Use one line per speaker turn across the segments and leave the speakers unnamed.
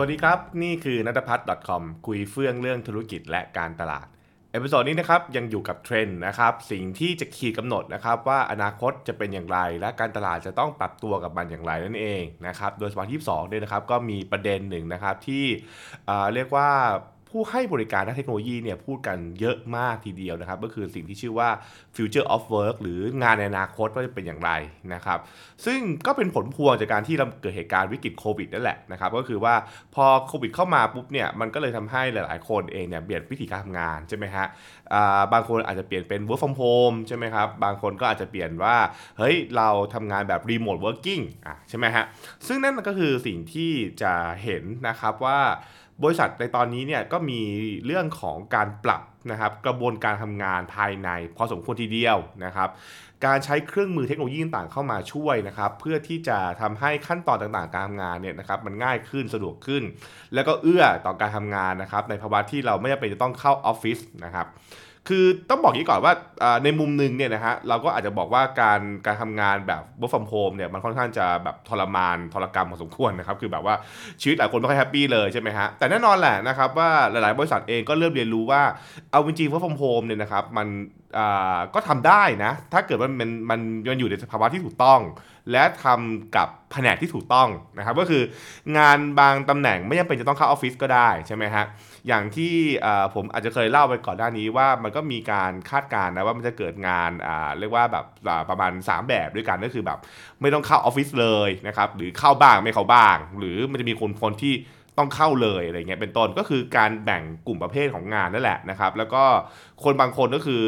วัสดีครับ นี่คือนัทพัฒน์ .com คุยเฟื่องเรื่องธุรกิจและการตลาด episode นี้นะครับยังอยู่กับเทรนด์นะครับสิ่งที่จะขีดกำหนดนะครับว่าอนาคตจะเป็นอย่างไร และการตลาดจะต้องปรับตัวกับมันอย่างไรนั่นเองนะครับโดยสปอตที่สองเนี่ยนะครับก็มีประเด็นหนึ่งนะครับที่เรียกว่า ผู้ให้บริการด้านเทคโนโลยีเนี่ยพูดกันเยอะมากทีเดียวนะครับ ก็คือสิ่งที่ชื่อว่า future of work หรืองานในอนาคตว่าจะเป็นอย่างไรนะครับ ซึ่งก็เป็นผลพวงจากการที่เราเกิดเหตุการณ์วิกฤตโควิดนั่นแหละนะครับ ก็คือว่าพอโควิดเข้ามาปุ๊บเนี่ยมันก็เลยทำให้หลายๆ คนเองเนี่ยเปลี่ยนวิธีการทำงานใช่ไหมฮะบางคนอาจจะเปลี่ยนเป็น work from home ใช่ไหมครับ บางคนก็อาจจะเปลี่ยนว่าเฮ้ยเราทำงานแบบ remote working อะใช่ไหมฮะซึ่งนั่นก็คือสิ่งที่จะเห็นนะครับว่า บริษัทในตอนนี้เนี่ยก็มีเรื่องของการปรับนะครับกระบวนการทำงานภายในพอสมควรทีเดียวนะครับ การใช้เครื่องมือเทคโนโลยีต่างเข้ามาช่วยนะครับ เพื่อที่จะทำให้ขั้นตอนต่างๆ การทำงานเนี่ยนะครับมันง่ายขึ้นสะดวกขึ้น แล้วก็เอื้อต่อการทำงานนะครับ ในภาวะที่เราไม่จำเป็นจะต้องเข้าออฟฟิศนะครับ คือต้องบอกอย่างนี้ก่อนว่าในมุมหนึ่งเนี่ยนะฮะเราก็อาจจะบอกว่าการการทำงานแบบ work from home เนี่ยมันค่อนข้างจะแบบทรมานทรกรรมพอสมควรนะครับคือแบบว่าชีวิตหลายคนไม่ค่อย happy เลยใช่ไหมฮะแต่แน่นอนแหละนะครับว่าหลายๆ บริษัทเองก็เริ่มเรียนรู้ว่าเอาจริงๆ work from home เนี่ยนะครับมันก็ทำได้นะ ถ้าเกิดว่ามันมันมันอยู่ในสภาวะที่ถูกต้อง และทำกับแผนกที่ถูกต้องนะครับก็คืองานบางตำแหน่งไม่จำเป็นจะต้องเข้าออฟฟิศก็ได้ใช่ไหมฮะ อย่างที่ผมอาจจะเคยเล่าไปก่อนหน้านี้ว่ามันก็มีการคาดการณ์นะว่ามันจะเกิดงานเรียกว่าแบบประมาณ 3 แบบด้วยกันก็คือแบบ ไม่ต้องเข้าออฟฟิศเลยนะครับหรือเข้าบ้างไม่เข้าบ้าง หรือมันจะมีคนคนที่ต้องเข้าเลยอะไรเงี้ยเป็นต้นก็คือการแบ่งกลุ่มประเภทของงานนั่นแหละนะครับ แล้วก็คนบางคนก็คือ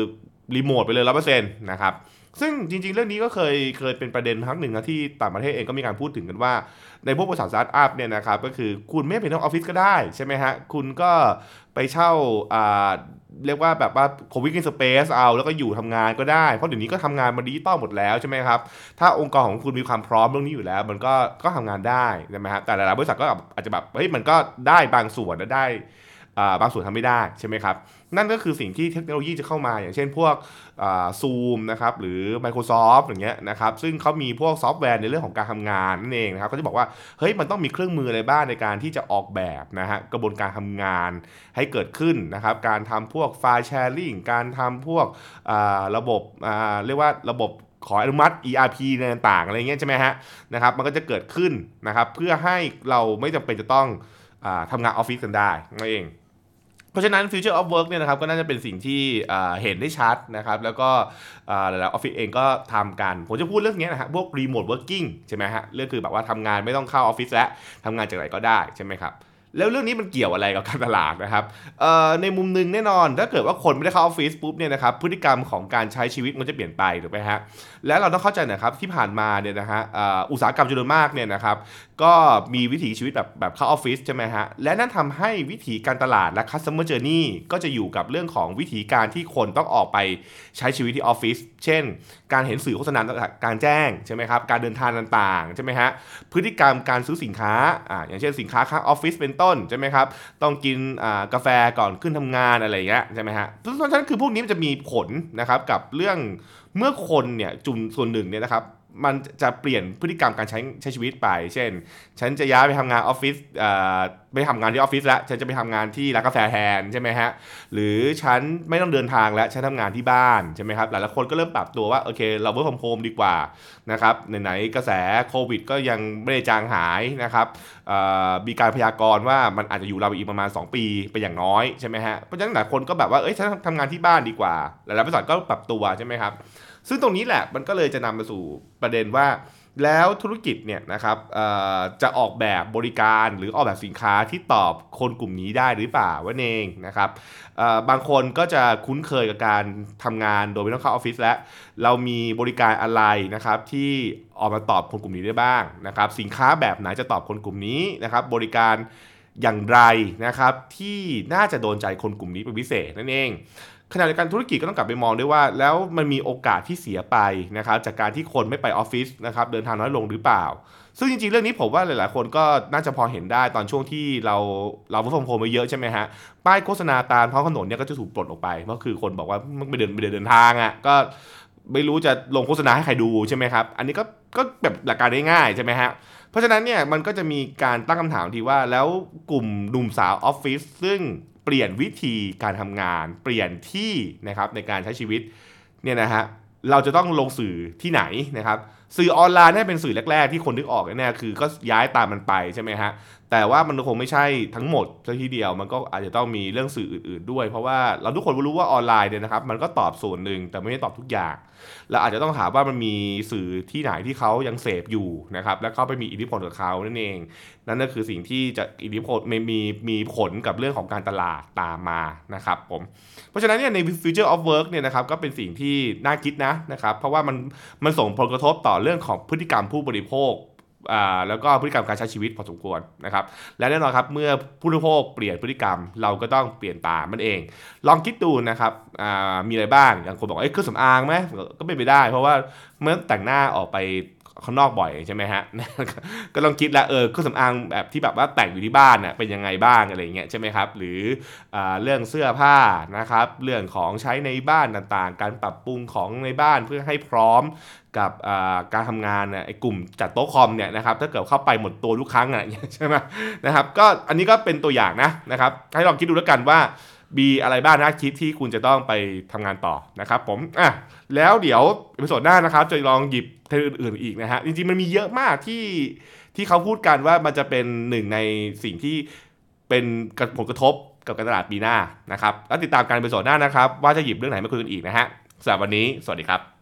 รีโมทไปเลยร้อยเปอร์เซ็นต์นะครับ ซึ่งจริง ๆ เรื่องนี้ก็เคยเคยเป็นประเด็นครั้งหนึ่งนะที่ต่างประเทศเองก็มีการพูดถึงกันว่า ในพวกบริษัทสตาร์ทอัพเนี่ยนะครับก็คือคุณไม่จำเป็นต้องออฟฟิศก็ได้ใช่ไหมฮะคุณก็ไปเช่าอ่าเรียกว่าแบบว่าโควิ n สเปซเอาแล้วก็อยู่ทำงานก็ได้ เพราะเดี๋ยวนี้ก็ทำงานมาดิจิตอลหมดแล้วใช่ไหมครับ ถ้าองค์กรของคุณมีความพร้อมเรื่องนี้อยู่แล้ว มันก็ก็ทำงานได้ใช่ไหมครับแต่หลายๆบริษัทก็อาจจะแบบเฮ้ยมันก็ได้บางส่วนและได้ บางส่วนทำไม่ได้ใช่ไหมครับ นั่นก็คือสิ่งที่เทคโนโลยีจะเข้ามาอย่างเช่นพวกซูมนะครับหรือ Microsoft อย่างเงี้ยนะครับซึ่งเขามีพวกซอฟต์แวร์ในเรื่องของการทำงานนั่นเองนะครับก็จะบอกว่าเฮ้ยมันต้องมีเครื่องมืออะไรบ้างในการที่จะออกแบบนะฮะกระบวนการทำงานให้เกิดขึ้นนะครับการทำพวกไฟล์แชร์ลิงการทำพวกระบบเรียกว่าระบบขออนุมัติ ERP อะไรต่างๆอะไรเงี้ยใช่ไหมฮะนะครับมันก็จะเกิดขึ้นนะครับเพื่อให้เราไม่จำเป็นจะต้องอทำงานออฟฟิศกันได้นั่นเอง เพราะฉะนั้น Future of Work เนี่ยนะครับก็น่าจะเป็นสิ่งที่เห็นได้ชัดนะครับ แล้วก็หลายๆออฟฟิศเองก็ทำกัน ผมจะพูดเรื่องนี้นะฮะพวก Remote Working ใช่ไหมฮะเรื่องคือแบบว่าทำงานไม่ต้องเข้าออฟฟิศแล้วทำงานจากไหนก็ได้ใช่ไหมครับ แล้วเรื่องนี้มันเกี่ยวอะไรกับการตลาดนะครับในมุมหนึงแน่นอน ถ้าเกิดว่าคนไม่ได้เข้าออฟฟิศปุ๊บเนี่ยนะครับพฤติกรรมของการใช้ชีวิตมันจะเปลี่ยนไปถูกไหมฮะแล้วเราต้องเข้าใจนะครับที่ผ่านมาเนี่ยนะฮะอุตสาหกรรมจำนวนมากเนี่ยนะครับก็มีวิถีชีวิตแบบแบบเข้าออฟฟิศใช่ไหมฮะและนั่นทำให้วิถีการตลาดและ customer journey ก็จะอยู่กับเรื่องของวิธีการที่คนต้องออกไปใช้ชีวิตที่ออฟฟิศเช่น การเห็นสื่อโฆษณาการแจ้งใช่ไหมครับการเดินทางต่างๆใช่ไหมฮะพฤติกรรมการซื้อสินค้าอ่าอย่างเช่นสินค้าข้างออฟฟิศเป็นต้นใช่ไหมครับ ต้องกินกาแฟก่อนขึ้นทำงานอะไรอย่างเงี้ยใช่ไหมฮะเพราะฉะนั้นคือพวกนี้มันจะมีผลนะครับกับเรื่องเมื่อคนเนี่ยจุนส่วนหนึ่งเนี่ยนะครับ มันจะเปลี่ยนพฤติกรรมการใช้ใช้ชีวิตไป เช่น ฉันจะย้ายไปทำงานออฟฟิศไม่ทำงานที่ออฟฟิศแล้ว ฉันจะไปทำงานที่ร้านกาแฟแทนใช่ไหมฮะ หรือฉันไม่ต้องเดินทางแล้ว ฉันทำงานที่บ้านใช่ไหมครับ หลายๆคนก็เริ่มปรับตัวว่า โอเค เรา work from home ดีกว่านะครับ ไหนๆกระแสโควิดก็ยังไม่ได้จางหายนะครับมีการพยากรณ์ว่ามันอาจจะอยู่เราไปอีกประมาณ 2 ปีไปอย่างน้อยใช่ไหมฮะ เพราะฉะนั้นหลายคนก็แบบว่า เอ้ย ฉันทำงานที่บ้านดีกว่า หลายๆบริษัทก็ปรับตัวใช่ไหมครับ ซึ่งตรงนี้แหละมันก็เลยจะนำมาสู่ประเด็นว่า แล้วธุรกิจเนี่ยนะครับจะออกแบบบริการหรือออกแบบสินค้าที่ตอบคนกลุ่มนี้ได้หรือเปล่าว่าเองนะครับบางคนก็จะคุ้นเคยกับการทำงานโดยไม่ต้องเข้าออฟฟิศแล้ว เรามีบริการอะไรนะครับที่ออกมาตอบคนกลุ่มนี้ได้บ้างนะครับ สินค้าแบบไหนจะตอบคนกลุ่มนี้นะครับ บริการอย่างไรนะครับที่น่าจะโดนใจคนกลุ่มนี้เป็นพิเศษนั่นเอง ขณะเดียวกันธุรกิจก็ต้องกลับไปมองด้วยว่า แล้วมันมีโอกาสที่เสียไปนะครับจากการที่คนไม่ไปออฟฟิศนะครับเดินทางน้อยลงหรือเปล่า ซึ่งจริงๆ เรื่องนี้ผมว่าหลายๆ คนก็น่าจะพอเห็นได้ตอนช่วงที่เราเรา work from home มาเยอะใช่ไหมฮะป้ายโฆษณาตามท้องถนนเนี่ยก็จะถูกปลดออกไปเพราะคือคนบอกว่าไม่เดินไม่เดินเดินทางอะก็ไม่รู้จะลงโฆษณาให้ใครดูใช่ไหมครับ อันนี้ก็ก็แบบหลักการง่ายๆใช่ไหมฮะ เพราะฉะนั้นเนี่ยมันก็จะมีการตั้งคำถามทีว่าแล้วกลุ่มหนุ่มสาวออฟฟิศซึ่ง เปลี่ยนวิธีการทำงาน เปลี่ยนที่นะครับในการใช้ชีวิตเนี่ยนะฮะ เราจะต้องลงสื่อที่ไหนนะครับ สื่อออนไลน์นี่เป็นสื่อแรก ๆ ที่คนนึกออกแน่ๆคือก็ย้ายตามมันไปใช่ไหมฮะแต่ว่ามันคงไม่ใช่ทั้งหมดซะทีเดียวมันก็อาจจะต้องมีเรื่องสื่ออื่น ๆ ด้วย เพราะว่าเราทุกคนรู้ว่าออนไลน์เนี่ยนะครับ มันก็ตอบส่วนหนึ่งแต่ไม่ได้ตอบทุกอย่างเราอาจจะต้องถามว่ามันมีสื่อที่ไหนที่เขายังเสพอยู่นะครับ แล้วเขาไปมีอิทธิพลกับเขานั่นเอง นั่นก็คือสิ่งที่จะอิทธิพลมีมีมีผลกับเรื่องของการตลาดตามมานะครับผมเพราะฉะนั้นเนี่ยใน future of work เนี่ยนะครับก็เป็นสิ่งที่น่าคิดนะนะครับเพราะว่ามันมันส่งผลกระทบต่อเรื่องของพฤติกรรมผู้บริโภคแล้วก็พฤติกรรมการใช้ชีวิตพอสมควรนะครับและแน่นอนครับเมื่อผู้บริโภคเปลี่ยนพฤติกรรมเราก็ต้องเปลี่ยนตามมันเอง ลองคิดดูนะครับมีอะไรบ้างอย่างคนบอกเอ้เครื่องสำอางไหมก็เป็นไปได้ เพราะว่าเมื่อแต่งหน้าออกไป ข้างนอกบ่อยใช่ไหมฮะ ก็ต้องคิดแล้วเออเครื่องสำอางแบบที่แบบว่าแต่งอยู่ที่บ้านเน่ยเป็นยังไงบ้างอะไรเงี้ยใช่ไหมครับ หรืออเรื่องเสื้อผ้านะครับ เรื่องของใช้ในบ้านต่างๆ การปรับปรุงของในบ้านเพื่อให้พร้อมกับการทำงานเนี่ยไอ้กลุ่มจัดโต๊ะคอมเนี่ยนะครับถ้าเกิดเข้าไปหมดตัวทุกครั้งอะใช่ไหมนะครับ ก็อันนี้ก็เป็นตัวอย่างนะนะครับ ให้ลองคิดดูแล้วกันว่า มีอะไรบ้างนะคิดที่คุณจะต้องไปทำงานต่อนะครับผมอะแล้วเดี๋ยวใน episode หน้านะครับจะลองหยิบเทรนด์อื่นๆอีกนะฮะจริงๆมันมีเยอะมากที่ที่เขาพูดกันว่ามันจะเป็นหนึ่งในสิ่งที่เป็นผลกระทบกับการตลาดปีหน้านะครับแล้วติดตามกันใน episode หน้านะครับ ว่าจะหยิบเรื่องไหนมาคุยกันอีกนะฮะสำหรับวันนี้สวัสดีครับ